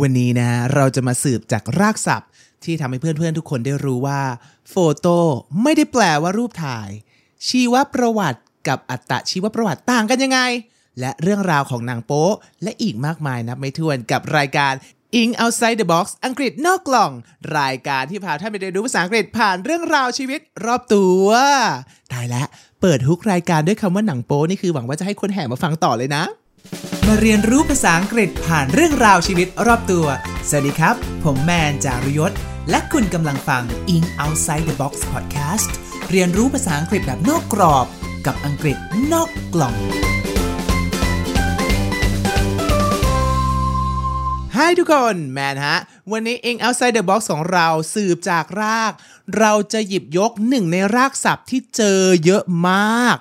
วันนี้นะเราจะมาสืบจากรากศัพท์ ที่ทำให้เพื่อนๆทุกคนได้รู้ว่าโฟโต้ไม่ได้แปลว่ารูปถ่าย ชีวประวัติกับอัตชีวประวัติต่างกันยังไง และเรื่องราวของนังโป๊และอีกมากมายนับไม่ถ้วนกับรายการ In Outside the Box อังกฤษนอกกล่อง รายการที่พาท่านไปเรียนรู้ภาษาอังกฤษผ่านเรื่องราวชีวิตรอบตัว ตายแล้วเปิดฮุกรายการด้วยคำว่าหนังโป๊นี่คือหวังว่าจะให้คนแห่มาฟังต่อเลยนะ มาเรียนรู้ภาษาอังกฤษผ่านเรื่องราวชีวิตรอบตัว สวัสดีครับ ผมแมนจารุยศ และคุณกำลังฟัง In Outside the Box Podcast เรียนรู้ภาษาอังกฤษแบบนอกกรอบ กับอังกฤษนอกกล่อง Hi ทุกคน แมนฮะ วันนี้ In Outside the Box ของเราสืบจากราก เราจะหยิบยกหนึ่งในรากศัพท์ที่เจอเยอะมาก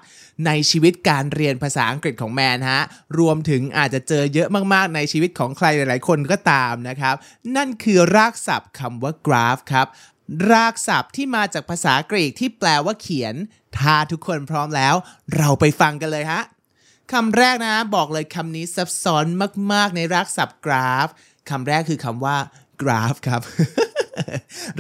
ในชีวิตการเรียนภาษาอังกฤษของแมนฮะ รวมถึงอาจจะเจอเยอะมากๆในชีวิตของใครหลายๆ คนก็ตามนะครับ นั่นคือรากศัพท์คำว่า graph ครับ รากศัพท์ที่มาจากภาษากรีกที่แปลว่าเขียน ถ้าทุกคนพร้อมแล้ว เราไปฟังกันเลยฮะคำแรกนะบอกเลยคำนี้ซับซ้อนมาก ๆ ในรากศัพท์กราฟคำแรกคือคำว่ากราฟครับ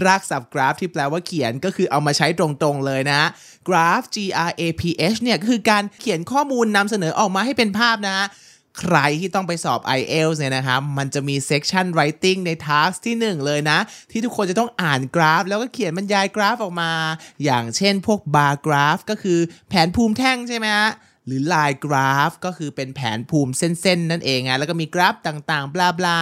รากศัพท์กราฟที่แปลว่าเขียนก็คือเอามาใช้ตรงๆเลยนะ กราฟ G R A P H เนี่ยก็คือการเขียนข้อมูลนำเสนอออกมาให้เป็นภาพนะใครที่ต้องไปสอบ IELTS เนี่ยนะครับ มันจะมี section writing ใน task ที่ 1 เลยนะ ที่ทุกคนจะต้องอ่านกราฟ แล้วก็เขียนบรรยายกราฟออกมา อย่างเช่นพวก bar graph ก็คือแผนภูมิแท่งใช่ไหมฮะ หรือ line graph ก็คือเป็นแผนภูมิเส้นๆ นั่นเองอะแล้วก็มีกราฟต่างๆ บลาบลา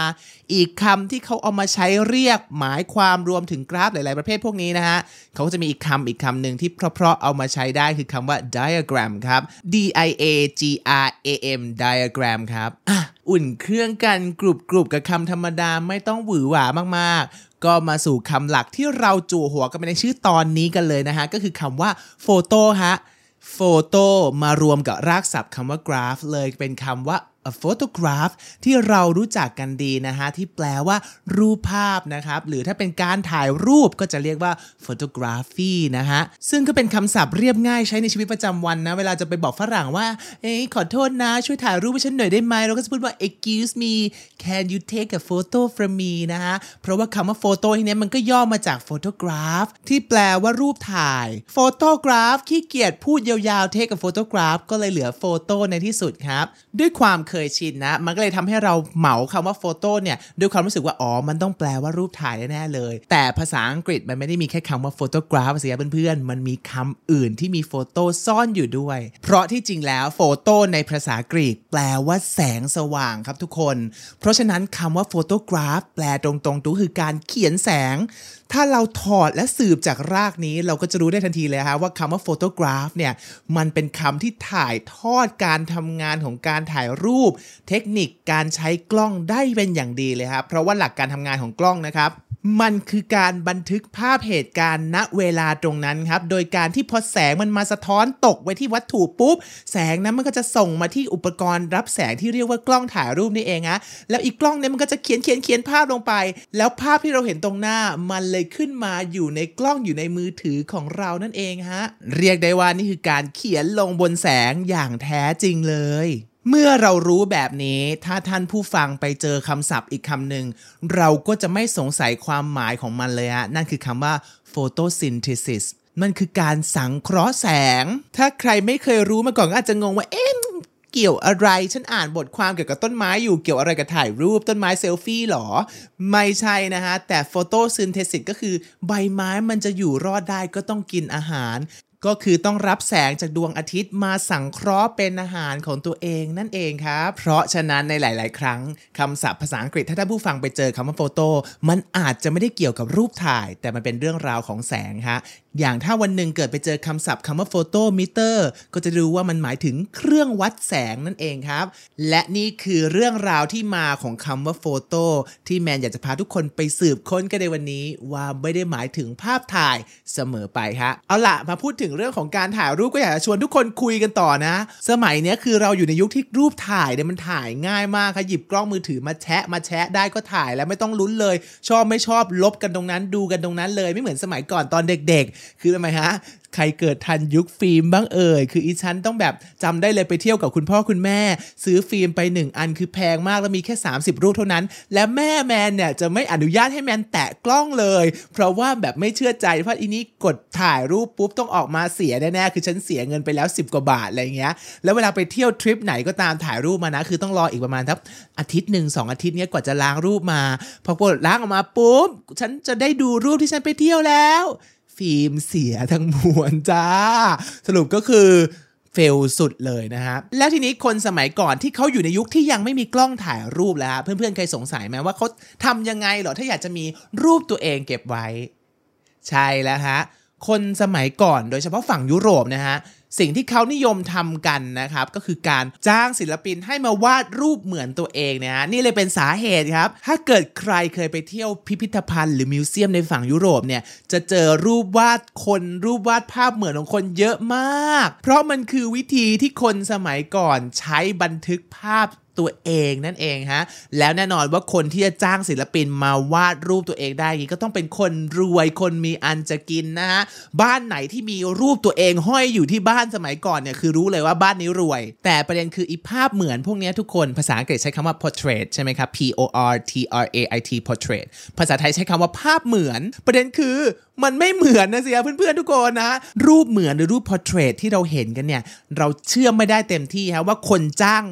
อีกคำที่เขาเอามาใช้เรียกหมายความรวมถึงกราฟหลายๆ ประเภทพวกนี้นะฮะเขาก็จะมีอีกคำอีกคำหนึ่งที่เพราะๆเอามาใช้ได้คือคำว่า diagram ครับ D I A G R A M diagram ครับอ,อุ่นเครื่องกันกรุบกรุบกับคำธรรมดาไม่ต้องหวือหวามากๆ ก็มาสู่คำหลักที่เราจู่หัวกันไปในชื่อตอนนี้กันเลยนะฮะ ก็คือคำว่าโฟโต้ฮะ โฟโต้มารวมกับรากศัพท์คำว่ากราฟเลยเป็นคำว่า a photograph ที่เรารู้จักกันดีนะฮะ ที่แปลว่ารูปภาพนะครับ หรือถ้าเป็นการถ่ายรูปก็จะเรียกว่า photography นะฮะ ซึ่งก็เป็นคำศัพท์เรียบง่ายใช้ในชีวิตประจำวันนะ เวลาจะไปบอกฝรั่งว่า เอ้ยขอโทษนะ ช่วยถ่ายรูปให้ฉันหน่อยได้ไหม เราก็จะพูดว่า excuse me can you take a photo from me นะฮะ เพราะว่าคำว่า photo ที่นี้มันก็ย่อมาจาก photograph ที่แปลว่ารูปถ่าย photograph ขี้เกียจพูดยาวๆ take a photograph ก็เลยเหลือ photo ในที่สุดครับ ด้วยความเคยชินนะ มันก็เลยทำให้เราเหมาคำว่า photo เนี่ยด้วยความรู้สึกว่าอ๋อมันต้องแปลว่ารูปถ่ายแน่ๆเลย แต่ภาษาอังกฤษมันไม่ได้มีแค่คำว่า photograph สิครับเพื่อนๆ มันมีคำอื่นที่มีโฟโต้ซ่อนอยู่ด้วย เพราะที่จริงแล้วโฟโต้ในภาษากรีกแปลว่าแสงสว่างครับทุกคน เพราะฉะนั้นคำว่า photograph แปลตรงๆตัวคือการเขียนแสง ถ้าเราถอดและสืบจากรากนี้เราก็จะรู้ได้ทันทีเลยฮะว่าคำว่า photograph เนี่ยมันเป็นคำที่ถ่ายทอดการทำงานของการถ่ายรูป เทคนิคการใช้กล้องได้เป็นอย่างดีเลยครับเพราะว่าหลักการทำงานของกล้องนะครับ มันคือการบันทึกภาพเหตุการณ์ณเวลาตรงนั้นครับ โดยการที่พอแสงมันมาสะท้อนตกไว้ที่วัตถุปุ๊บ แสงนั้นมันก็จะส่งมาที่อุปกรณ์รับแสงที่เรียกว่ากล้องถ่ายรูปนี่เองฮะ แล้วอีกกล้องเนี่ยมันก็จะเขียนเขียนเขียนภาพลงไป แล้วภาพที่เราเห็นตรงหน้า มันเลยขึ้นมาอยู่ในกล้องอยู่ในมือถือของเรานั่นเองฮะ เรียกได้ว่านี่คือการเขียนลงบนแสงอย่างแท้จริงเลย เมื่อเรารู้แบบนี้ ถ้าท่านผู้ฟังไปเจอคำศัพท์อีกคำหนึ่ง เราก็จะไม่สงสัยความหมายของมันเลยฮะ นั่นคือคำว่า photosynthesis มันคือการสังเคราะห์แสง ถ้าใครไม่เคยรู้มาก่อนก็อาจจะงงว่า เอ๊ะ เกี่ยวอะไร ฉันอ่านบทความเกี่ยวกับต้นไม้อยู่ เกี่ยวอะไรกับถ่ายรูปต้นไม้เซลฟี่หรอ ไม่ใช่นะฮะ แต่ photosynthesis ก็คือใบไม้มันจะอยู่รอดได้ก็ต้องกินอาหาร ก็คือต้องรับแสงจากดวงอาทิตย์มาสังเคราะห์เป็นอาหารของตัวเองนั่นเองครับ เพราะฉะนั้นในหลาย ๆ ครั้งคำศัพท์ภาษาอังกฤษถ้าท่านผู้ฟังไปเจอคำว่า photo มันอาจจะไม่ได้เกี่ยวกับรูปถ่าย แต่มันเป็นเรื่องราวของแสงฮะอย่างถ้าวันหนึ่งเกิดไปเจอคำศัพท์คำว่า photometer ก็จะรู้ว่ามันหมายถึงเครื่องวัดแสงนั่นเองครับ และนี่คือเรื่องราวที่มาของคำว่า photoที่แมนอยากจะพาทุกคนไปสืบค้นกันในวันนี้ ว่าไม่ได้หมายถึงภาพถ่ายเสมอไปฮะเอาล่ะมาพูดถึงเรื่องของการถ่ายรูปก็อยากจะชวนทุกคนคุยกันต่อนะ สมัยนี้คือเราอยู่ในยุคที่รูปถ่ายเนี่ยมันถ่ายง่ายมากค่ะหยิบกล้องมือถือมาแชะมาแชะได้ก็ถ่ายแล้วไม่ต้องลุ้นเลย ชอบไม่ชอบลบกันตรงนั้นดูกันตรงนั้นเลย ไม่เหมือนสมัยก่อนตอนเด็ก ๆ คือทำไมฮะ ใครเกิดทันยุคฟิล์มบ้างเอ่ย คืออีฉันต้องแบบจำได้เลยไปเที่ยวกับคุณพ่อคุณแม่ ซื้อฟิล์มไปหนึ่งอันคือแพงมากแล้วมีแค่ 30 รูปเท่านั้น และแม่แมนเนี่ยจะไม่อนุญาตให้แมนแตะกล้องเลย เพราะว่าแบบไม่เชื่อใจเพราะอีนี้กดถ่ายรูปปุ๊บต้องออกมาเสียแน่ๆคือฉันเสียเงินไปแล้ว 10 กว่าบาทอะไรเงี้ย แล้วเวลาไปเที่ยวทริปไหนก็ตามถ่ายรูปมานะ คือต้องรออีกประมาณทักอาทิตย์หนึ่งสองอาทิตย์เนี้ยกว่าจะล้างรูปมา พอปดล้างออกมาปุ๊บฉันจะได้ดูรูปที่ฉันไปเที่ยวแล้ว ฟิล์มเสียทั้งมวลจ้า สรุปก็คือเฟลสุดเลยนะฮะ แล้วทีนี้คนสมัยก่อนที่เขาอยู่ในยุคที่ยังไม่มีกล้องถ่ายรูปแล้ว เพื่อนๆเคยสงสัยไหมว่าเขาทำยังไงเหรอถ้าอยากจะมีรูปตัวเองเก็บไว้ ใช่แล้วฮะ คนสมัยก่อนโดยเฉพาะฝั่งยุโรปนะฮะ สิ่งที่เขานิยมทำกันนะครับ ก็คือการจ้างศิลปินให้มาวาดรูปเหมือนตัวเองนะฮะนี่เลยเป็นสาเหตุครับ ถ้าเกิดใครเคยไปเที่ยวพิพิธภัณฑ์หรือมิวเซียมในฝั่งยุโรปเนี่ยจะเจอรูปวาดคนรูปวาดภาพเหมือนของคนเยอะมาก เพราะมันคือวิธีที่คนสมัยก่อนใช้บันทึกภาพตัวเองนั่นเองฮะ แล้วแน่นอนว่าคนที่จะจ้างศิลปินมาวาดรูปตัวเองได้ก็ต้องเป็นคนรวยคนมีอันจะกินนะฮะ บ้านไหนที่มีรูปตัวเองห้อยอยู่ที่บ้านสมัยก่อนเนี่ยคือรู้เลยว่าบ้านนี้รวย แต่ประเด็นคืออีภาพเหมือนพวกนี้ทุกคนภาษาอังกฤษใช้คำว่า portrait ใช่ไหมครับ P O R T R A I T portrait ภาษาไทยใช้คำว่าภาพเหมือน ประเด็นคือมันไม่เหมือนนะสิครับเพื่อนๆทุกคนนะ รูปเหมือนหรือรูป portrait ที่เราเห็นกันเนี่ย เราเชื่อไม่ได้เต็มที่ฮะว่าคนจ้าง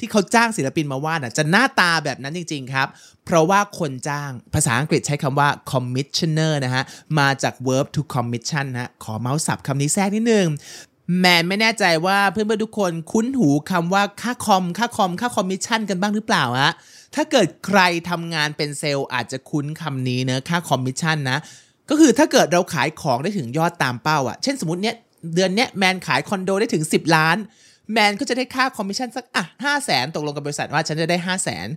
ที่เขาจ้างศิลปินมาวาดน่ะจะหน้าตาแบบนั้นจริง ๆ ครับ เพราะว่าคนจ้างภาษาอังกฤษใช้คำว่า commissioner นะฮะ มาจาก verb to commission นะฮะขอเม้าท์ศัพท์คำนี้แทรกนิดนึงแมนไม่แน่ใจว่าเพื่อนๆทุกคนคุ้นหูคำว่าค่าคอม ค่าคอม ค่าคอมมิชชั่นกันบ้างหรือเปล่าฮะถ้าเกิดใครทำงานเป็นเซลล์อาจจะคุ้นคำนี้เนะค่าคอมมิชชั่นนะก็คือถ้าเกิดเราขายของได้ถึงยอดตามเป้าอะเช่นสมมติเนี้ยเดือนเนี้ยแมนขายคอนโดได้ถึง 10 ล้าน แมนก็จะได้ค่าคอมมิชชั่นสักอะห้าแสนตกลงกับบริษัทว่าฉันจะได้5 0 0แสน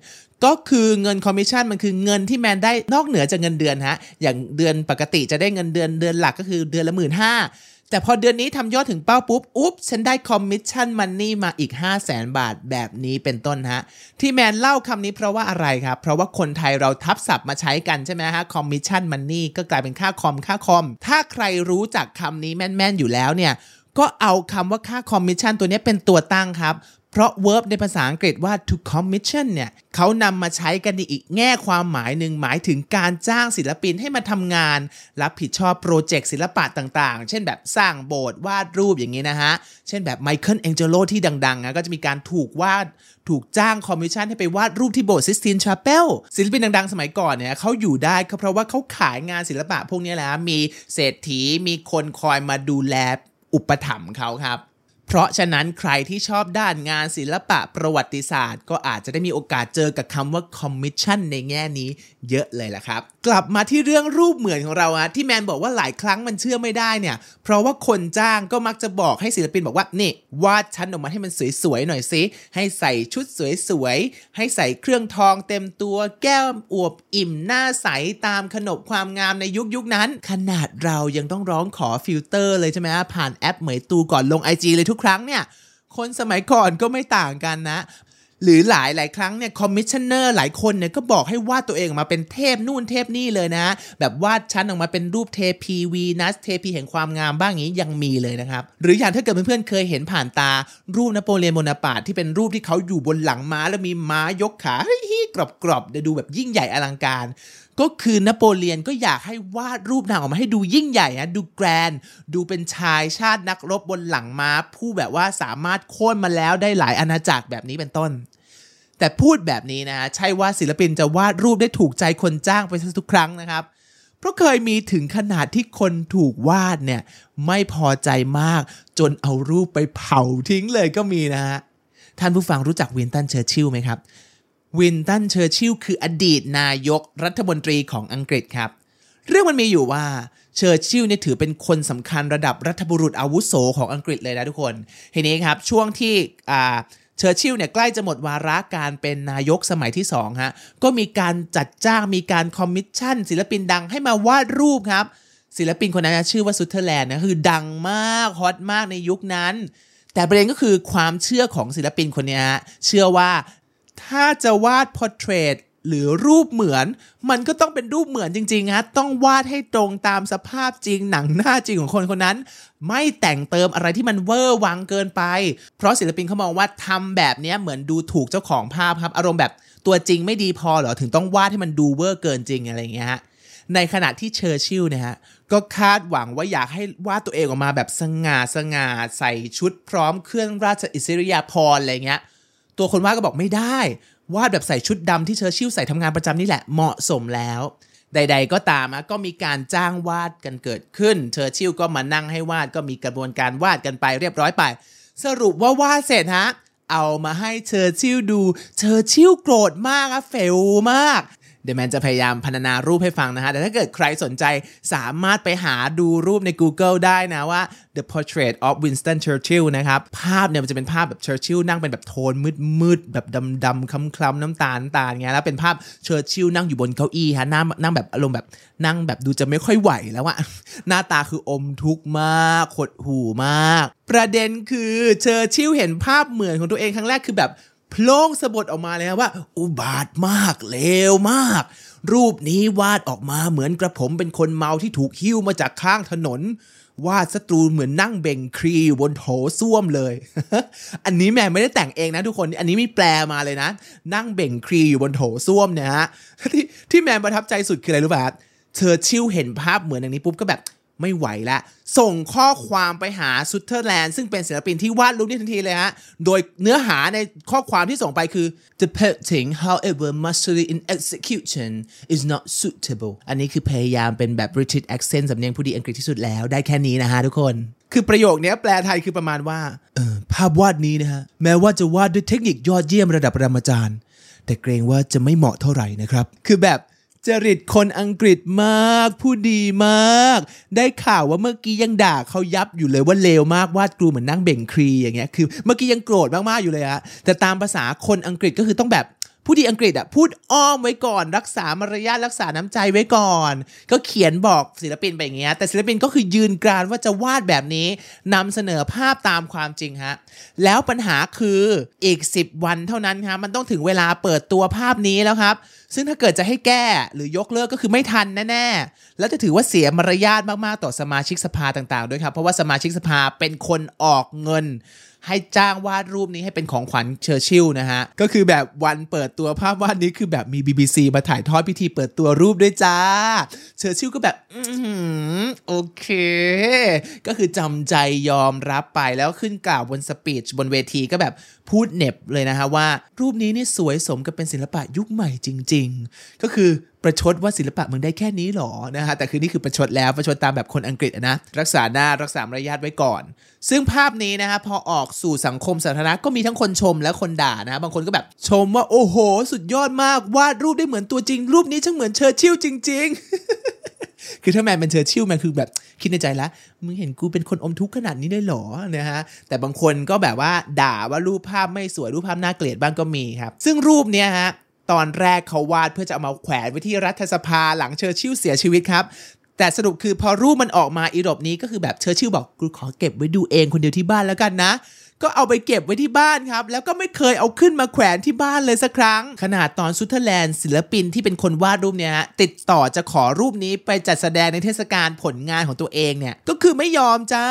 ก็คือเงินคอมมิชชั่นมันคือเงินที่แมนได้นอกเหนือจากเงินเดือนฮะ อย่างเดือนปกติจะได้เงินเดือนเดือนหลักก็คือเดือนละหมื่นห้าแต่พอเดือนนี้ทำยอดถึงเป้าปุ๊บ อุ๊บ ฉันได้ commission money มาอีก 5 0 0แสนบาทแบบนี้เป็นต้นฮะ ที่แมนเล่าคำนี้เพราะว่าอะไรครับ เพราะว่าคนไทยเราทับศัพท์มาใช้กันใช่ไหมฮะ commission money ก็กลายเป็นค่าคอม ค่าคอม ถ้าใครรู้จักคำนี้แม่น ๆ อยู่แล้วเนี่ย ก็เอาคำว่าค่าคอมมิชชั่นตัวนี้เป็นตัวตั้งครับ เพราะ verb ในภาษาอังกฤษว่า to commission เนี่ยเขานำมาใช้กันในอีกแง่ความหมายหนึ่งหมายถึงการจ้างศิลปินให้มาทำงาน รับผิดชอบโปรเจกต์ศิลปะต่างๆ เช่นแบบสร้างโบสถ์วาดรูปอย่างนี้นะฮะ เช่นแบบไมเคิลแองเจโลที่ดังๆนะก็จะมีการถูกวาดถูกจ้างคอมมิชชั่นให้ไปวาดรูปที่โบสถ์ Sistine Chapel ศิลปินดังๆ สมัยก่อนเนี่ยเขาอยู่ได้ก็เพราะว่าเขาขายงานศิลปะพวกนี้แหละมีเศรษฐีมีคนคอยมาดูแล อุปถัมภ์เขาครับ เพราะฉะนั้นใครที่ชอบด้านงานศิลปะประวัติศาสตร์ ก็อาจจะได้มีโอกาสเจอกับคำว่าคอมมิชชั่นในแง่นี้เยอะเลยล่ะครับ กลับมาที่เรื่องรูปเหมือนของเราอะที่แมนบอกว่าหลายครั้งมันเชื่อไม่ได้เนี่ย เพราะว่าคนจ้างก็มักจะบอกให้ศิลปินบอกว่านี่วาดฉันออกมาให้มันสวยๆหน่อยสิให้ใส่ชุดสวยๆให้ใส่เครื่องทองเต็มตัว แก้มอวบอิ่มหน้าใสตามขนบความงามในยุคยุคนั้น ขนาดเรายังต้องร้องขอฟิลเตอร์เลยใช่ไหมฮะผ่านแอปเหมยตูก่อนลง IG เลยทุกครั้งเนี่ย คนสมัยก่อนก็ไม่ต่างกันนะ หรือหลายหลายครั้งเนี่ย commissioner หลายคนเนี่ยก็บอกให้วาดตัวเองออกมาเป็นเทพนู่นเทพนี่เลยนะ แบบวาดชั้นออกมาเป็นรูปเทพีวีนัสเทพีแห่งความงามบ้างอย่างนี้ยังมีเลยนะครับ หรืออย่างถ้าเกิดเพื่อนๆเคยเห็นผ่านตารูปนโปเลียนโบนาปาร์ตที่เป็นรูปที่เขาอยู่บนหลังม้าแล้วมีม้ายกขาเฮ้ยกรอบๆเลยดูแบบยิ่งใหญ่อลังการ ก็คือนโปเลียนก็อยากให้วาดรูปนางออกมาให้ดูยิ่งใหญ่นะดูแกรนด์ดูเป็นชายชาตินักรบบนหลังม้า ผู้แบบว่าสามารถโค่นมาแล้วได้หลายอาณาจักรแบบนี้เป็นต้น แต่พูดแบบนี้นะใช่ว่าศิลปินจะวาดรูปได้ถูกใจคนจ้างไปซะทุกครั้งนะครับเพราะเคยมีถึงขนาดที่คนถูกวาดเนี่ย ไม่พอใจมาก จนเอารูปไปเผาทิ้งเลยก็มีนะฮะท่านผู้ฟังรู้จักวินสตันเชอร์ชิลไหมครับ วินสตันเชอร์ชิลคืออดีตนายกรัฐมนตรีของอังกฤษครับ เรื่องมันมีอยู่ว่าเชอร์ชิลเนี่ยถือเป็นคนสำคัญระดับรัฐบุรุษอาวุโสของอังกฤษเลยนะทุกคนทีนี้ครับช่วงที่อ่าเชอร์ชิลเนี่ยใกล้จะหมดวาระการเป็นนายกสมัยที่2ฮะก็มีการจัดจ้างมีการคอมมิชชั่น ศิลปินดังให้มาวาดรูปครับ ศิลปินคนนั้นชื่อว่าซูเทอร์แลนด์นะคือดังมากฮอตมากในยุคนั้นแต่ประเด็นก็คือความเชื่อของศิลปินคนนี้เชื่อว่า ถ้าจะวาด portrait หรือรูปเหมือน มันก็ต้องเป็นรูปเหมือนจริงๆฮะต้องวาดให้ตรงตามสภาพจริงหนังหน้าจริงของคนคนนั้น ไม่แต่งเติมอะไรที่มันเวอร์วังเกินไป เพราะศิลปินเขามองว่าทำแบบเนี้ยเหมือนดูถูกเจ้าของภาพครับ อารมณ์แบบตัวจริงไม่ดีพอเหรอถึงต้องวาดให้มันดูเวอร์เกินจริงอะไรอย่างเงี้ยฮะในขณะที่เชอร์ชิลเนี่ยฮะก็คาดหวังว่าอยากให้วาดตัวเองออกมาแบบสง่าสง่าใส่ชุดพร้อมเครื่องราชอิสริยาภรณ์อะไรเงี้ย ตัวคนวาดก็บอกไม่ได้ วาดแบบใส่ชุดดำที่เชอร์ชิลใส่ทำงานประจำนี่แหละเหมาะสมแล้ว ใด ๆ ก็ตามฮะก็มีการจ้างวาดกันเกิดขึ้น เชอร์ชิลก็มานั่งให้วาดก็มีกระบวนการวาดกันไปเรียบร้อยไป สรุปว่าวาดเสร็จฮะเอามาให้เชอร์ชิลดู เชอร์ชิลโกรธมากอะ fail มาก เดี๋ยวแมนจะพยายามพรรณนารูปให้ฟังนะฮะ แต่ถ้าเกิดใครสนใจสามารถไปหาดูรูปใน Google ได้นะว่า The Portrait of Winston Churchill นะครับ ภาพเนี่ยมันจะเป็นภาพแบบ Churchill นั่งเป็นแบบโทนมืดๆ แบบดำๆคล้ำๆน้ำตาลน้ำตาลเงี้ยแล้วเป็นภาพ Churchill นั่งอยู่บนเก้าอี้ฮะนั่งนั่งแบบอารมณ์แบบนั่งแบบดูจะไม่ค่อยไหวแล้วอะหน้าตาคืออมทุกข์มากขดหูมาก ประเด็นคือเชอร์ชิลเห็นภาพเหมือนของตัวเองครั้งแรกคือแบบ โพล่งสะบดออกมาเลยครับว่า อุบาทมากเลวมาก รูปนี้วาดออกมาเหมือนกระผมเป็นคนเมาที่ถูกหิ้วมาจากข้างถนน วาดศัตรูเหมือนนั่งเบ่งครีอยู่บนโถส้วมเลย อันนี้แม่ไม่ได้แต่งเองนะทุกคนอันนี้มีแปลมาเลยนะ นั่งเบ่งครีอยู่บนโถส้วมเนี่ยฮะที่ที่แมนประทับใจสุดคืออะไรรู้ป่ะเชอร์ชิลเห็นภาพเหมือนอย่างนี้ปุ๊บก็แบบ ไม่ไหวละ ส่งข้อความไปหาซูเทอร์แลนด์ซึ่งเป็นศิลปินที่วาดรูปนี้ทันทีเลยฮะ โดยเนื้อหาในข้อความที่ส่งไปคือ the painting however masterly in execution is not suitable อันนี้คือพยายามเป็นแบบ British accent สำเนียงผู้ดีอังกฤษที่สุดแล้ว ได้แค่นี้นะฮะทุกคน คือประโยคนี้แปลไทยคือประมาณว่าออภาพวาดนี้นะฮะ แม้ว่าจะวาดด้วยเทคนิคยอดเยี่ยมระดับปรมาจารย์ แต่เกรงว่าจะไม่เหมาะเท่าไหร่นะครับ คือแบบ จริตคนอังกฤษมากผู้ดีมาก ได้ข่าวว่าเมื่อกี้ยังด่าเขายับอยู่เลยว่าเลวมากวาดกรูเหมือนนั่งเบ่งครีอย่างเงี้ยคือ เมื่อกี้ยังโกรธมากๆอยู่เลยอะแต่ตามภาษาคนอังกฤษก็คือต้องแบบ ผู้ดีอังกฤษอะพูดอ้อมไว้ก่อน รักษามารยาทรักษาน้ำใจไว้ก่อน ก็เขียนบอกศิลปินไปอย่างเงี้ยแต่ศิลปินก็คือยืนกรานว่าจะวาดแบบนี้นำเสนอภาพตามความจริงฮะแล้วปัญหาคืออีก 10 วันเท่านั้นครับมันต้องถึงเวลาเปิดตัวภาพนี้แล้วครับ ซึ่งถ้าเกิดจะให้แก้หรือยกเลิกก็คือไม่ทันแน่ๆแล้วจะถือว่าเสียมารยาทมากๆต่อสมาชิกสภาต่างๆด้วยครับเพราะว่าสมาชิกสภาเป็นคนออกเงิน ให้จ้างวาดรูปนี้ให้เป็นของขวัญเชอร์ชิลนะฮะ ก็คือแบบวันเปิดตัวภาพวาดนี้คือแบบมี BBC มาถ่ายทอดพิธีเปิดตัวรูปด้วยจ้า เชอร์ชิลก็แบบอือหือโอเค ก็คือจำใจยอมรับไปแล้วขึ้นกล่าวบน speech บนเวทีก็แบบพูดเหน็บเลยนะฮะว่า รูปนี้นี่สวยสมกับเป็นศิลปะยุคใหม่จริง ๆ ก็คือ ประชดว่าศิลปะมึงได้แค่นี้หรอนะฮะแต่คือนี่คือประชดแล้วประชดตามแบบคนอังกฤษนะรักษาหน้ารักษามารยาทไว้ก่อน ซึ่งภาพนี้นะฮะพอออกสู่สังคมสาธารณะก็มีทั้งคนชมและคนด่านะฮะบางคนก็แบบชมว่าโอ้โห สุดยอดมากวาดรูปได้เหมือนตัวจริง รูปนี้ช่างเหมือนเชอร์ชิลจริง ๆคือถ้าแมนเป็นเชอร์ชิลแมนคือแบบคิดในใจแล้วมึงเห็นกูเป็นคนอมทุกข์ขนาดนี้ได้หรอนะฮะแต่บางคนก็แบบว่าด่าว่ารูปภาพไม่สวยรูปภาพน่าเกลียดบ้างก็มีครับ ซึ่งรูปเนี้ยฮะ ตอนแรกเขาวาดเพื่อจะเอามาแขวนไว้ที่รัฐสภาหลังเชอร์ชิลเสียชีวิตครับ แต่สรุปคือพอรูปมันออกมาอีหรอบนี้ก็คือแบบเชอร์ชิลบอกกูขอเก็บไว้ดูเองคนเดียวที่บ้านแล้วกันนะก็เอาไปเก็บไว้ที่บ้านครับ แล้วก็ไม่เคยเอาขึ้นมาแขวนที่บ้านเลยสักครั้ง ขนาดตอนซูเทอร์แลนด์ศิลปินที่เป็นคนวาดรูปเนี่ยติดต่อจะขอรูปนี้ไปจัดแสดงในเทศกาลผลงานของตัวเองเนี่ย ก็คือไม่ยอมจ้า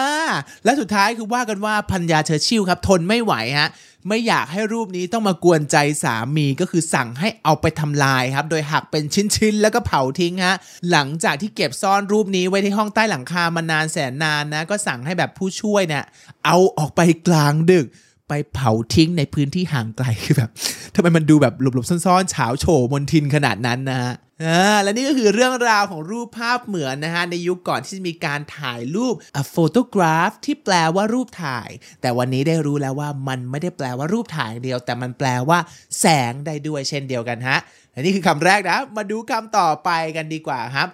และสุดท้ายคือว่ากันว่าพัญญาเชอร์ชิลครับ ทนไม่ไหวฮะ ไม่อยากให้รูปนี้ต้องมากวนใจสามีก็คือสั่งให้เอาไปทำลายครับ โดยหักเป็นชิ้นๆ แล้วก็เผาทิ้งฮะ หลังจากที่เก็บซ่อนรูปนี้ไว้ที่ห้องใต้หลังคามานานแสนนานนะ ก็สั่งให้แบบผู้ช่วยเนี่ย เอาออกไปกลางดึกไปเผาทิ้งในพื้นที่ห่างไกลคือแบบทำไมมันดูแบบหลบๆซ่อนๆเฉาโฉมนทินขนาดนั้นนะฮะ อ่าและนี่ก็คือเรื่องราวของรูปภาพเหมือนนะฮะในยุคก่อนที่จะมีการถ่ายรูป a photograph ที่แปลว่ารูปถ่าย แต่วันนี้ได้รู้แล้วว่ามันไม่ได้แปลว่ารูปถ่ายเดียว แต่มันแปลว่า แสงได้ด้วยเช่นเดียวกันฮะและนี่คือคำแรกนะ มาดูคำต่อไปกันดีกว่าครับ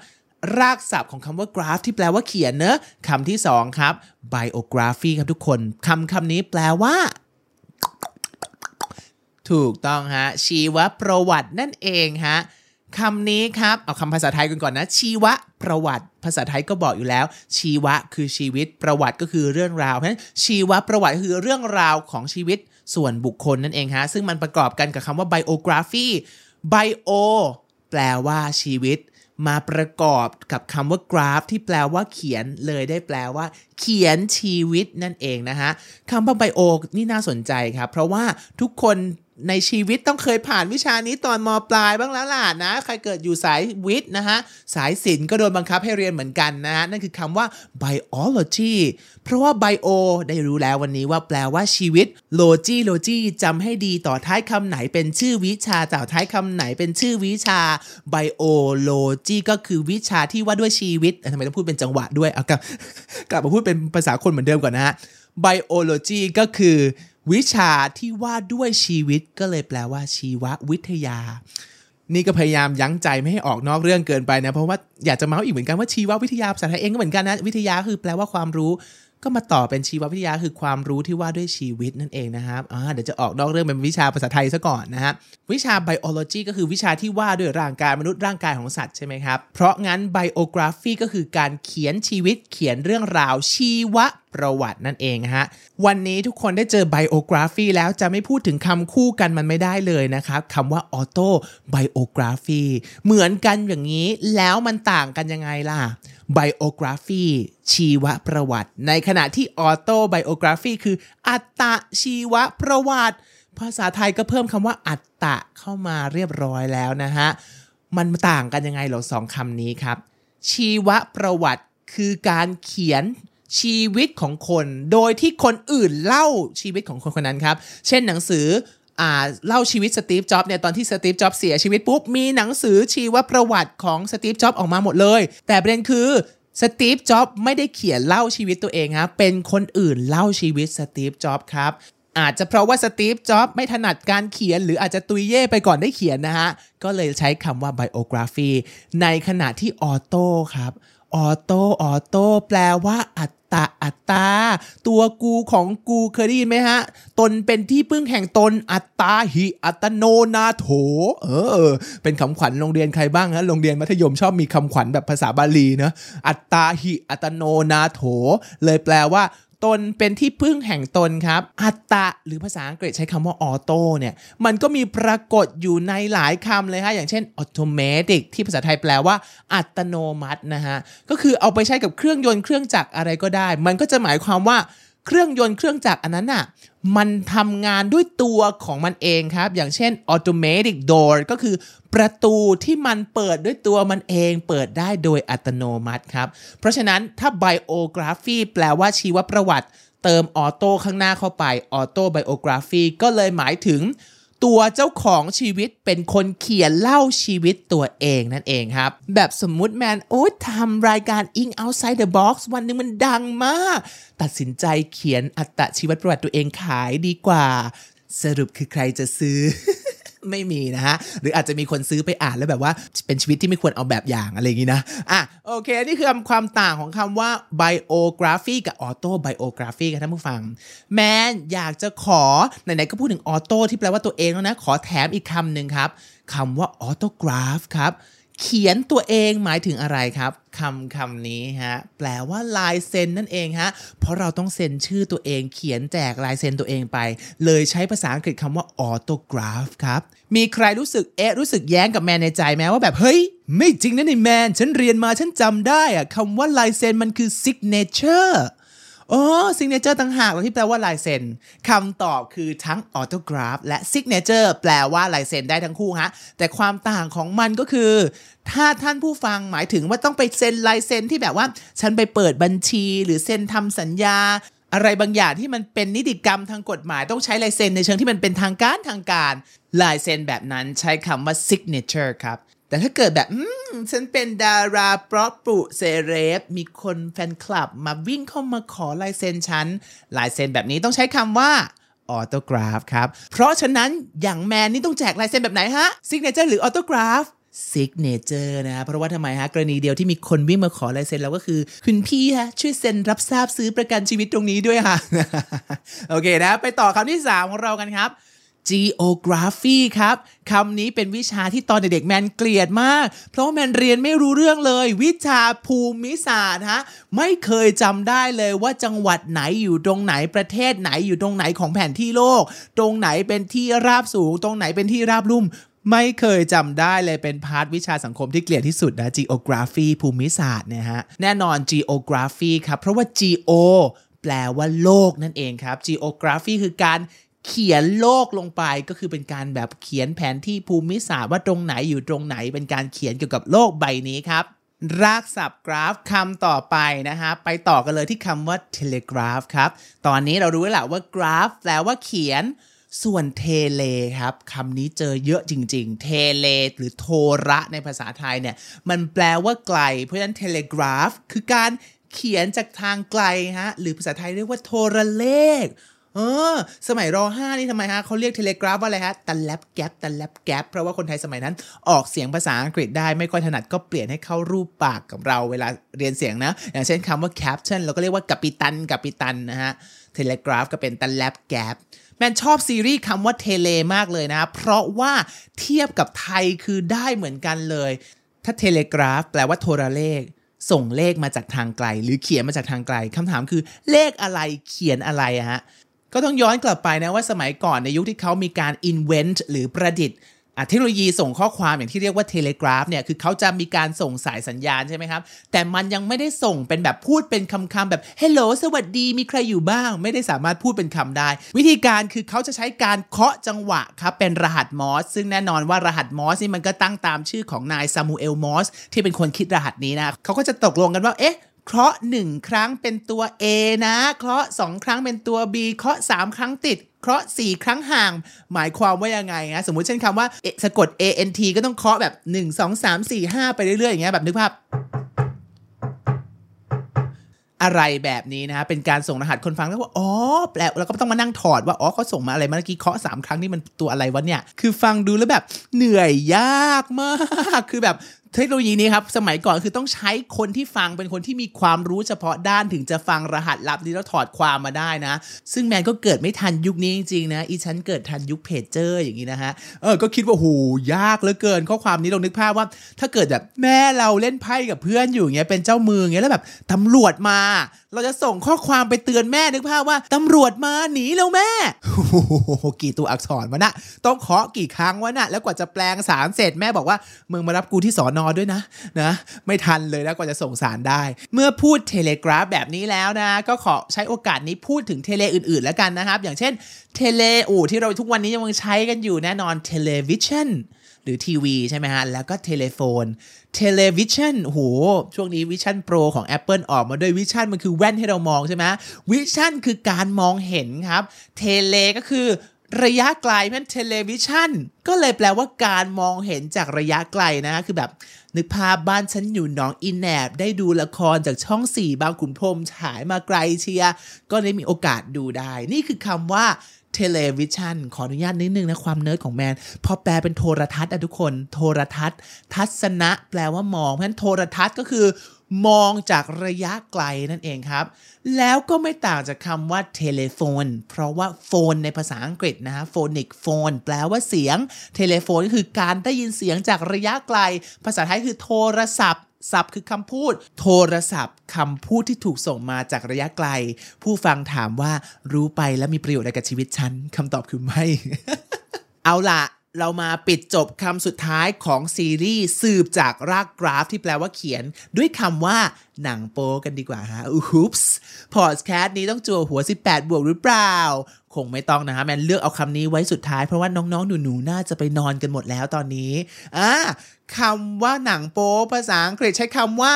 รากศัพท์ของคำว่า graph ที่แปลว่าเขียนเนอะคำที่สองครับ biography ครับทุกคนคำคำนี้แปลว่า ถูกต้องฮะชีวประวัตินั่นเองฮะ คำนี้ครับ เอาคำภาษาไทยกันก่อนนะ ชีวประวัติ ภาษาไทยก็บอกอยู่แล้ว ชีวะคือชีวิตประวัติก็คือเรื่องราวเพราะฉะนั้นชีวประวัติคือเรื่องราวของชีวิตส่วนบุคคลนั่นเองฮะซึ่งมันประกอบกันกับคำว่า biography bio แปลว่าชีวิต มาประกอบกับคำว่ากราฟ ที่แปลว่าเขียนเลยได้แปลว่า เขียนชีวิตนั่นเองนะฮะคำว่าไบโอนี่น่าสนใจครับ เพราะว่าทุกคน ในชีวิตต้องเคยผ่านวิชานี้ตอนมปลายบ้างแล้วล่ะนะ ใครเกิดอยู่สายวิทย์นะฮะ สายศิลป์ก็โดนบังคับให้เรียนเหมือนกันนะฮะ นั่นคือคำว่า biology เพราะว่า bio ได้รู้แล้ววันนี้ว่าแปลว่าชีวิต logy logy จำให้ดีต่อท้ายคำไหนเป็นชื่อวิชาต่อท้ายคำไหนเป็นชื่อวิชา biology ก็คือวิชาที่ว่าด้วยชีวิตทำไมต้องพูดเป็นจังหวะด้วยเอากลับกลับมาพูดเป็นภาษาคนเหมือนเดิมก่อนนะฮะ biology ก็คือ วิชาที่ว่าด้วยชีวิตก็เลยแปลว่า ชีววิทยา นี่ก็พยายามยั้งใจไม่ให้ออกนอกเรื่องเกินไปนะเพราะว่าอยากจะเมาส์อีกเหมือนกันว่าชีววิทยาภาษาไทยเองก็เหมือนกันนะวิทยาคือแปลว่าความรู้ ก็มาต่อเป็นชีววิทยาคือความรู้ที่ว่าด้วยชีวิตนั่นเองนะครับอ่าเดี๋ยวจะออกนอกเรื่องเป็นวิชาภาษาไทยซะก่อนนะฮะวิชา biology ก็คือวิชาที่ว่าด้วยร่างกายมนุษย์ร่างกายของสัตว์ใช่ไหมครับเพราะงั้น biography ก็คือการเขียนชีวิตเขียนเรื่องราวชีว ประวัตินั่นเองฮะ วันนี้ทุกคนได้เจอ biography แล้วจะไม่พูดถึงคำคู่กันมันไม่ได้เลยนะครับคำว่า auto biography เหมือนกันอย่างนี้แล้วมันต่างกันยังไงล่ะ biography ชีวประวัติ ในขณะที่ auto biography คืออัตตชีวประวัติ ภาษาไทยก็เพิ่มคำว่าอัตตะเข้ามาเรียบร้อยแล้วนะฮะ มันต่างกันยังไงเหรอสองคำนี้ครับ ชีวประวัติคือการเขียน ชีวิตของคน โดยที่คนอื่นเล่าชีวิตของคนคนนั้นครับ เช่นหนังสืออ่าเล่าชีวิตสตีฟ จ็อบเนี่ยตอนที่สตีฟ จ็อบเสียชีวิตปุ๊บ มีหนังสือชีวประวัติของสตีฟ จ็อบออกมาหมดเลย แต่ประเด็นคือสตีฟ จ็อบไม่ได้เขียนเล่าชีวิตตัวเองครับเป็นคนอื่นเล่าชีวิตสตีฟ จ็อบครับอาจจะเพราะว่าสตีฟ จ็อบไม่ถนัดการเขียน หรืออาจจะตุยเย่ไปก่อนได้เขียนนะฮะ ก็เลยใช้คำว่า biography ในขณะที่ auto ครับ auto auto แปลว่าอัตตาอัตตา ตัวกูของกูเคยได้ยินไหมฮะ ตนเป็นที่พึ่งแห่งตนอัตตาหิอัตโนนาโถ เออ เป็นคำขวัญโรงเรียนใครบ้างฮะโรงเรียนมัธยมชอบมีคำขวัญแบบภาษาบาลีเนะอัตตาหิอัตโนนาโถ เลยแปลว่า ตนเป็นที่พึ่งแห่งตนครับ อัตตะ หรือภาษาอังกฤษใช้คำว่า auto เนี่ย มันก็มีปรากฏอยู่ในหลายคำเลยฮะ อย่างเช่น automatic ที่ภาษาไทยแปลว่า อัตโนมัตินะฮะ ก็คือเอาไปใช้กับเครื่องยนต์เครื่องจักรอะไรก็ได้ มันก็จะหมายความว่า เครื่องยนต์เครื่องจักรอันนั้นน่ะมันทำงานด้วยตัวของมันเองครับ อย่างเช่น automatic door ก็คือประตูที่มันเปิดด้วยตัวมันเองเปิดได้โดยอัตโนมัติครับ เพราะฉะนั้นถ้า biography แปลว่าชีวประวัติ เติมออโต้ข้างหน้าเข้าไป auto biography ก็เลยหมายถึง ตัวเจ้าของชีวิตเป็นคนเขียนเล่าชีวิตตัวเองนั่นเองครับ แบบสมมุติแมนโอ๊ยทำรายการ In Outside the Box วันหนึงมันดังมาก ตัดสินใจเขียนอัตชีวประวัติตัวเองขายดีกว่า สรุปคือใครจะซื้อ ไม่มีนะฮะ หรืออาจจะมีคนซื้อไปอ่านแล้วแบบว่าเป็นชีวิตที่ไม่ควรเอาแบบอย่างอะไรอย่างนี้นะ อะโอเค นี่คือความต่างของคำว่า biography กับ autobiography ครับท่านผู้ฟัง แมนอยากจะขอ ไหนๆก็พูดถึง auto ที่แปลว่าตัวเองแล้วนะ ขอแถมอีกคำหนึ่งครับคำว่า autograph ครับ เขียนตัวเองหมายถึงอะไรครับคำคำนี้ฮะแปลว่าลายเซ็นนั่นเองฮะเพราะเราต้องเซ็นชื่อตัวเอง เขียนแจกลายเซ็นตัวเองไป เลยใช้ภาษาอังกฤษคำว่า autograph ครับ มีใครรู้สึกเอ๊ะรู้สึกแย้งกับแมนในใจไหมว่าแบบ เฮ้ย ไม่จริงนะนี่แมน ฉันเรียนมาฉันจำได้อะคำว่าลายเซ็นมันคือ signature โอ๋อ signature ต่างหากที่แปลว่าลายเซ็นคำตอบคือทั้ง autograph และ signature แปลว่าลายเซ็นได้ทั้งคู่ฮะ แต่ความต่างของมันก็คือ ถ้าท่านผู้ฟังหมายถึงว่าต้องไปเซ็นลายเซ็นที่แบบว่า ฉันไปเปิดบัญชีหรือเซ็นทำสัญญาอะไรบางอย่างที่มันเป็นนิติกรรมทางกฎหมายต้องใช้ลายเซ็นในเชิงที่มันเป็นทางการทางการ ลายเซ็นแบบนั้นใช้คำว่า signature ครับ แต่ถ้าเกิดแบบฉันเป็นดาราเพราะปุเซเรฟมีคนแฟนคลับมาวิ่งเข้ามาขอลายเซ็นฉันลายเซ็นแบบนี้ต้องใช้คำว่า autograph ครับ เพราะฉะนั้นอย่างแมนนี่ต้องแจกลายเซ็นแบบไหนฮะ signature หรือ autograph signature นะเพราะว่าทำไมฮะ กรณีเดียวที่มีคนวิ่งมาขอลายเซ็นเราก็คือ คุณพี่ฮะ ช่วยเซ็นรับทราบซื้อประกันชีวิตตรงนี้ด้วยค่ะ โอเคนะ ไปต่อคำที่ 3 ของเรากันครับ geography ครับคำนี้เป็นวิชาที่ตอนเด็กๆแมนเกลียดมาก เพราะแมนเรียนไม่รู้เรื่องเลย วิชาภูมิศาสตร์ฮะไม่เคยจำได้เลยว่าจังหวัดไหนอยู่ตรงไหนประเทศไหนอยู่ตรงไหนของแผนที่โลก ตรงไหนเป็นที่ราบสูง ตรงไหนเป็นที่ราบลุ่มไม่เคยจำได้เลยเป็นพาร์ทวิชาสังคมที่เกลียดที่สุดนะ geography ภูมิศาสตร์เนี่ยฮะ แน่นอน geography ครับ เพราะว่า geo แปลว่าโลกนั่นเองครับ geography คือการ เขียนโลกลงไปก็คือเป็นการแบบเขียนแผนที่ภูมิศาสตร์ว่าตรงไหนอยู่ตรงไหน เป็นการเขียนเกี่ยวกับโลกใบนี้ครับ รากศัพท์กราฟคำต่อไปนะฮะไปต่อกันเลยที่คำว่า telegraph ครับ ตอนนี้เรารู้แล้วแหละว่ากราฟแปลว่าเขียนส่วนเทเลครับคำนี้เจอเยอะจริง ๆ เทเลหรือโทระในภาษาไทยเนี่ย มันแปลว่าไกล เพราะฉะนั้น telegraph คือการเขียนจากทางไกลฮะหรือภาษาไทยเรียกว่าโทรเลข เออ สมัยรห้านี่ทำไมฮะเขาเรียกเทเลกราฟว่าอะไรฮะตันแลบแก๊ปตันแลบแก๊ปเพราะว่าคนไทยสมัยนั้นออกเสียงภาษาอังกฤษได้ไม่ค่อยถนัดก็เปลี่ยนให้เข้ารูปปากกับเราเวลาเรียนเสียงนะ อย่างเช่นคำว่า captain เราก็เรียกว่ากัปตันกัปตันนะฮะเทเลกราฟก็เป็นตันแลบแก๊ปแมนชอบซีรีส์คำว่าเทเลมากเลยนะ เพราะว่าเทียบกับไทยคือได้เหมือนกันเลย ถ้า telegraph แปลว่าโทรเลข ส่งเลขมาจากทางไกล หรือเขียนมาจากทางไกลคำถามคือเลขอะไรเขียนอะไรฮะ ก็ต้องย้อนกลับไปนะว่าสมัยก่อนในยุคที่เขามีการ invent หรือประดิษฐ์เทคโนโลยีส่งข้อความอย่างที่เรียกว่า telegraph เนี่ยคือเขาจะมีการส่งสายสัญญาณใช่ไหมครับ แต่มันยังไม่ได้ส่งเป็นแบบพูดเป็นคำๆแบบ hello สวัสดีมีใครอยู่บ้าง ไม่ได้สามารถพูดเป็นคำได้ วิธีการคือเขาจะใช้การเคาะจังหวะครับ เป็นรหัสมอร์ส ซึ่งแน่นอนว่ารหัสมอร์สนี่มันก็ตั้งตามชื่อของนายซามูเอลมอร์สที่เป็นคนคิดรหัสนี้นะเขาก็จะตกลงกันว่าเอ๊ะ เคราะห์หนึ่งครั้งเป็นตัว A นะ เคราะห์สองครั้งเป็นตัว B เคราะห์สามครั้งติดเคราะห์สี่ครั้งห่าง หมายความว่ายังไงนะสมมุติเช่นคำว่าสะกด A N T ก็ต้องเคราะห์แบบ1 2 3 4 5ไปเรื่อยๆอย่างเงี้ยแบบนึกภาพอะไรแบบนี้นะฮะเป็นการส่งรหัสคนฟังแล้วว่าอ๋อแปลแล้วก็ต้องมานั่งถอดว่าอ๋อเขาส่งมาอะไรมาเมื่อกี้เคาะสามครั้งนี่มันตัวอะไรวะเนี่ย คือฟังดูแล้วแบบเหนื่อยยากมาก คือแบบ เทคโนโลยีนี้ครับสมัยก่อนคือต้องใช้คนที่ฟังเป็นคนที่มีความรู้เฉพาะด้านถึงจะฟังรหัสลับนี้แล้วถอดความมาได้นะ ซึ่งแมนก็เกิดไม่ทันยุคนี้จริงๆนะอีฉันเกิดทันยุคเพจเจอร์อย่างนี้นะฮะเออก็คิดว่าโหยากเหลือเกิน ข้อความนี้ลองนึกภาพว่า ถ้าเกิดแบบแม่เราเล่นไพ่กับเพื่อนอยู่เงี้ยเป็นเจ้ามือเงี้ยแล้วแบบตำรวจมา เราจะส่งข้อความไปเตือนแม่นึกภาพว่าตำรวจมาหนีแล้วแม่โหกี่ตัวอักษรวะนะต้องเคาะกี่ครั้งวะนะแล้วกว่าจะแปลงสารเสร็จแม่บอกว่ามึงมารับกูที่สอนอด้วยนะนะไม่ทันเลยแล้วกว่าจะส่งสารได้ เมื่อพูด telegraph แบบนี้แล้วนะ ก็ขอใช้โอกาสนี้พูดถึง tele อื่นๆแล้วกันนะครับ อย่างเช่น tele อื่นที่เราทุกวันนี้ยังใช้กันอยู่แน่นอน television หรือทีวีใช่ไหมฮะ แล้วก็ telephone television โห ช่วงนี้ Vision Pro ของ Apple ออกมาด้วย vision มันคือแว่นให้เรามองใช่ไหมvision คือการมองเห็นครับ tele ก็คือ ระยะไกลเพราะฉะนั้น television ก็เลยแปลว่าการมองเห็นจากระยะไกลนะ คือแบบ นึกภาพบ้านฉันอยู่หนองอินแอบได้ดูละครจากช่อง4บางขุนพรมฉายมาไกลเชียวก็ได้มีโอกาสดูได้ นี่คือคำว่า television ขออนุญาตนิดนึงนะความเนิร์ดของแมน พอแปลเป็นโทรทัศน์อะทุกคน โทรทัศน์ ทัศนะ แปลว่ามอง เพราะฉะนั้นโทรทัศน์ก็คือ มองจากระยะไกลนั่นเองครับ แล้วก็ไม่ต่างจากคำว่า telephone เพราะว่า phone ในภาษาอังกฤษนะฮะ phonic phone แปลว่าเสียง telephone ก็คือการได้ยินเสียงจากระยะไกล ภาษาไทยคือโทรศัพท์ศัพท์คือคำพูด โทรศัพท์คำพูดที่ถูกส่งมาจากระยะไกล ผู้ฟังถามว่ารู้ไปแล้วมีประโยชน์อะไรกับชีวิตฉันคำตอบคือไม่ เอาล่ะ เรามาปิดจบคำสุดท้ายของซีรีส์สืบจากรากกราฟที่แปลว่าเขียน ด้วยคำว่าหนังโป๊กันดีกว่าฮะอูฮุปส์พอดแคสต์นี้ต้องจัวหัว 18 บวกหรือเปล่า คงไม่ต้องนะฮะ แมนเลือกเอาคำนี้ไว้สุดท้ายเพราะว่าน้องๆ หนูๆ น่าจะไปนอนกันหมดแล้วตอนนี้อ่าคำว่าหนังโป๊ภาษาอังกฤษใช้คำว่า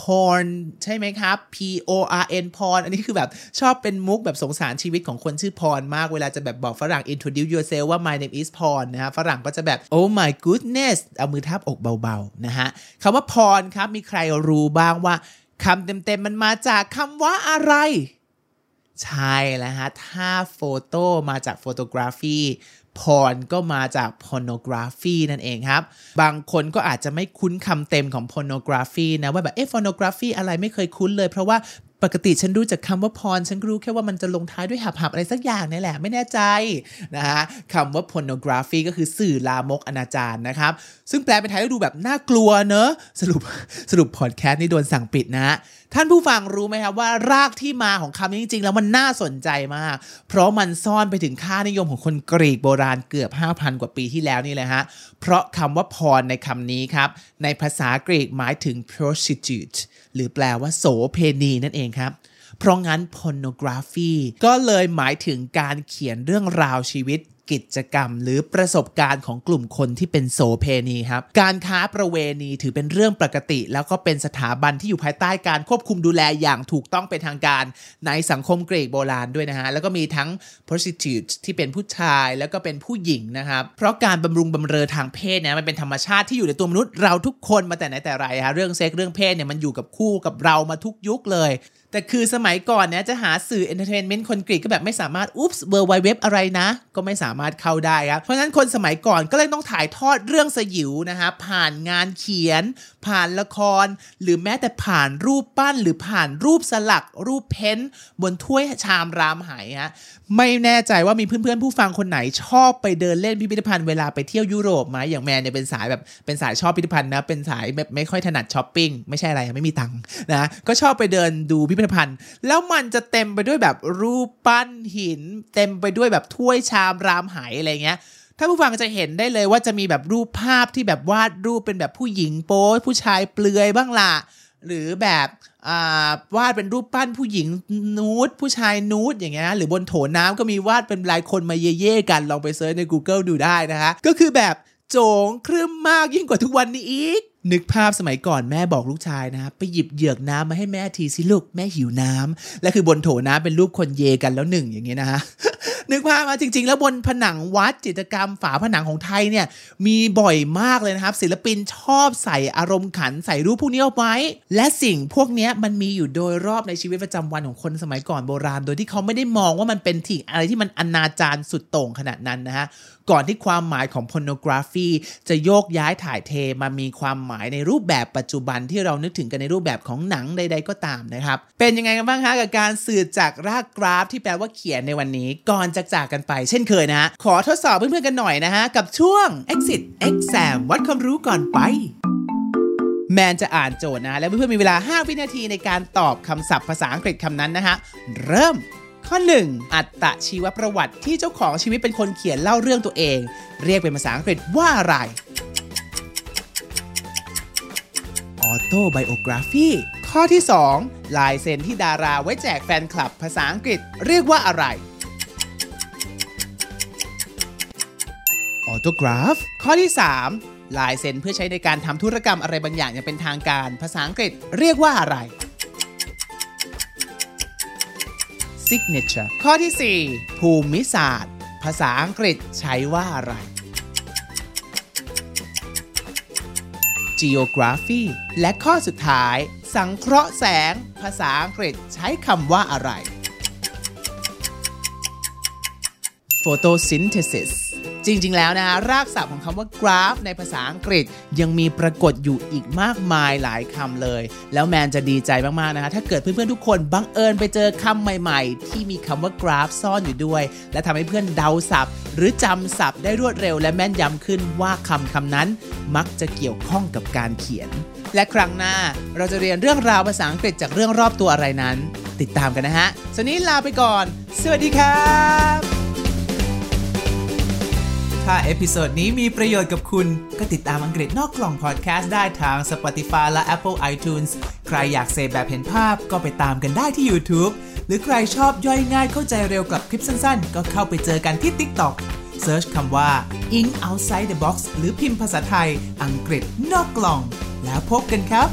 porn ใช่ไหมครับ P O R N porn อันนี้คือแบบชอบเป็นมุกแบบสงสารชีวิตของคนชื่อพรมากเวลาจะแบบบอกฝรั่ง introduce yourself ว่า my name is porn นะฮะฝรั่งก็จะแบบ oh my goodness เอามือทับอกเบาๆนะฮะคำว่า porn ครับ มีใครรู้บ้างว่าคำเต็มๆมันมาจากคำว่าอะไร ใช่แล้วฮะ ถ้าโฟโต้มาจากโฟโตกราฟี พรก็มาจาก pornography นั่นเองครับ บางคนก็อาจจะไม่คุ้นคำเต็มของ pornography นะ ว่าแบบเอ๊ะ pornography อะไรไม่เคยคุ้นเลย เพราะว่าปกติฉันรู้จากคำว่าพร ฉันรู้แค่ว่ามันจะลงท้ายด้วยหับๆอะไรสักอย่างนี่แหละ ไม่แน่ใจนะฮะคำว่า pornography ก็คือสื่อลามกอนาจารนะครับ ซึ่งแปลเป็นไทยก็ดูแบบน่ากลัวเนอะสรุปสรุปพอดแคสต์นี่โดนสั่งปิดนะ ท่านผู้ฟังรู้ไหมครับว่ารากที่มาของคำนี้จริงๆ แล้วมันน่าสนใจมาก เพราะมันซ่อนไปถึงค่านิยมของคนกรีกโบราณเกือบ 5,000 กว่าปีที่แล้วนี่แหละฮะ เพราะคำว่าพรในคำนี้ครับ ในภาษากรีกหมายถึง prostitute หรือแปลว่าโสเพณีนั่นเองครับเพราะงั้น pornography ก็เลยหมายถึงการเขียนเรื่องราวชีวิต กิจกรรม หรือประสบการณ์ของกลุ่มคนที่เป็นโสเพณีครับการค้าประเวณีถือเป็นเรื่องปกติ แล้วก็เป็นสถาบันที่อยู่ภายใต้การควบคุมดูแลอย่างถูกต้องเป็นทางการในสังคมกรีกโบราณด้วยนะฮะแล้วก็มีทั้ง prostitute ที่เป็นผู้ชายแล้วก็เป็นผู้หญิงนะครับเพราะการบำรุงบำเรอทางเพศเนี่ยมันเป็นธรรมชาติที่อยู่ในตัวมนุษย์เราทุกคนมาแต่ไหนแต่ไรฮะเรื่องเซ็กเรื่องเพศเนี่ยมันอยู่กับคู่กับเรามาทุกยุคเลย แต่คือสมัยก่อนเนี่ยจะหาสื่อ entertainment คนกรีกก็แบบไม่สามารถอุ๊บส์เบอร์ไวเว็บอะไรนะ ก็ไม่สามารถเข้าได้ครับ เพราะฉะนั้นคนสมัยก่อนก็เลยต้องถ่ายทอดเรื่องสยิวนะฮะผ่านงานเขียน ผ่านละคร หรือแม้แต่ผ่านรูปปั้น หรือผ่านรูปสลัก รูปเพ้นบนถ้วยชามรามไหฮะไม่แน่ใจว่ามีเพื่อนๆผู้ฟังคนไหนชอบไปเดินเล่นพิพิธภัณฑ์เวลาไปเที่ยวยุโรปไหมอย่างแมนเนี่ยเป็นสายแบบเป็นสายชอบพิพิธภัณฑ์นะเป็นสายแบบไม่ค่อยถนัดช้อปปิ้งไม่ใช่อะไรไม่มีตังค์นะก็ชอบไปเดินดูพิพิธภัณฑ์ แล้วมันจะเต็มไปด้วยแบบรูปปั้นหิน เต็มไปด้วยแบบถ้วยชามรามไหอะไรเงี้ยถ้าผู้ฟังจะเห็นได้เลยว่าจะมีแบบรูปภาพที่แบบวาดรูปเป็นแบบผู้หญิงโป๊ผู้ชายเปลือยบ้างล่ะหรือแบบวาดเป็นรูปปั้นผู้หญิงนูดผู้ชายนูดอย่างเงี้ยหรือบนโถน้ำก็มีวาดเป็นลายคนมาเย่ๆกันลองไปเซิร์ชใน Google ดูได้นะคะก็คือแบบโจงครึ่มมากยิ่งกว่าทุกวันนี้อีก นึกภาพสมัยก่อนแม่บอกลูกชายนะไปหยิบเหยือกน้ำมาให้แม่ทีสิลูกแม่หิวน้ำและคือบนโถน้ำเป็นรูปคนเยกันแล้วหนึ่งอย่างเงี้ยนะฮะนึกภาพมาจริง ๆ แล้วบนผนังวัดจิตรกรรมฝาผนังของไทยเนี่ยมีบ่อยมากเลยนะครับ ศิลปินชอบใส่อารมณ์ขันใส่รูปพวกนี้เอาไว้ และสิ่งพวกนี้มันมีอยู่โดยรอบในชีวิตประจำวันของคนสมัยก่อนโบราณ โดยที่เขาไม่ได้มองว่ามันเป็นสิ่งอะไรที่มันอนาจารสุดโต่งขนาดนั้นนะฮะก่อนที่ความหมายของ pornography จะโยกย้ายถ่ายเทมามีความหมายในรูปแบบปัจจุบันที่เรานึกถึงกันในรูปแบบของหนังใด ๆ ก็ตามนะครับ เป็นยังไงกันบ้างคะกับการสื่อจากรากกราฟที่แปลว่าเขียนในวันนี้ ก่อนจะจากกันไป เช่นเคยนะฮะขอทดสอบเพื่อนๆกันหน่อยนะฮะกับช่วง exit exam วัดความรู้ก่อนไปแมนจะอ่านโจทย์นะ แล้วเพื่อนๆมีเวลา 5 วินาทีในการตอบคำศัพท์ภาษาอังกฤษคำนั้นนะฮะ เริ่ม ข้อ 1 อัตชีวประวัติที่เจ้าของชีวิตเป็นคนเขียนเล่าเรื่องตัวเอง เรียกเป็นภาษาอังกฤษว่าอะไร autobiography ข้อที่ 2 ลายเซ็นที่ดาราไว้แจกแฟนคลับภาษาอังกฤษเรียกว่าอะไร autograph ข้อที่ 3 ลายเซ็นเพื่อใช้ในการทำธุรกรรมอะไรบางอย่างอย่างเป็นทางการ ภาษาอังกฤษเรียกว่าอะไร signature ข้อที่ 4 ภูมิศาสตร์ ภาษาอังกฤษใช้ว่าอะไร geography และข้อสุดท้าย สังเคราะห์แสง ภาษาอังกฤษใช้คำว่าอะไร photosynthesis จริง ๆ แล้วนะรากศัพท์ของคำว่า graph ในภาษาอังกฤษยังมีปรากฏอยู่อีกมากมายหลายคำเลย แล้วแมนจะดีใจมาก ๆ นะคะถ้าเกิดเพื่อน ๆ ทุกคนบังเอิญไปเจอคำใหม่ ๆ ที่มีคำว่า graph ซ่อนอยู่ด้วย และทำให้เพื่อนเดาศัพท์ หรือจำศัพท์ได้รวดเร็ว และแม่นยำขึ้นว่าคำคำนั้น มักจะเกี่ยวข้องกับการเขียน และครั้งหน้าเราจะเรียนเรื่องราวภาษาอังกฤษจากเรื่องรอบตัวอะไรนั้น ติดตามกันนะฮะสวนนี้ลาไปก่อน สวัสดีครับ ถ้า episode นี้มีประโยชน์กับคุณ ก็ติดตามอังกฤษนอกกล่องพอดแคสต์ได้ทาง Spotify และ Apple iTunes ใครอยากเสพแบบเห็นภาพก็ไปตามกันได้ที่ YouTube หรือใครชอบย่อยง่ายเข้าใจเร็วกับคลิปสั้นๆ ก็เข้าไปเจอกันที่ TikTok search คำว่า Eng outside the box หรือพิมพ์ภาษาไทย อังกฤษนอกกล่อง แล้วพบกันครับ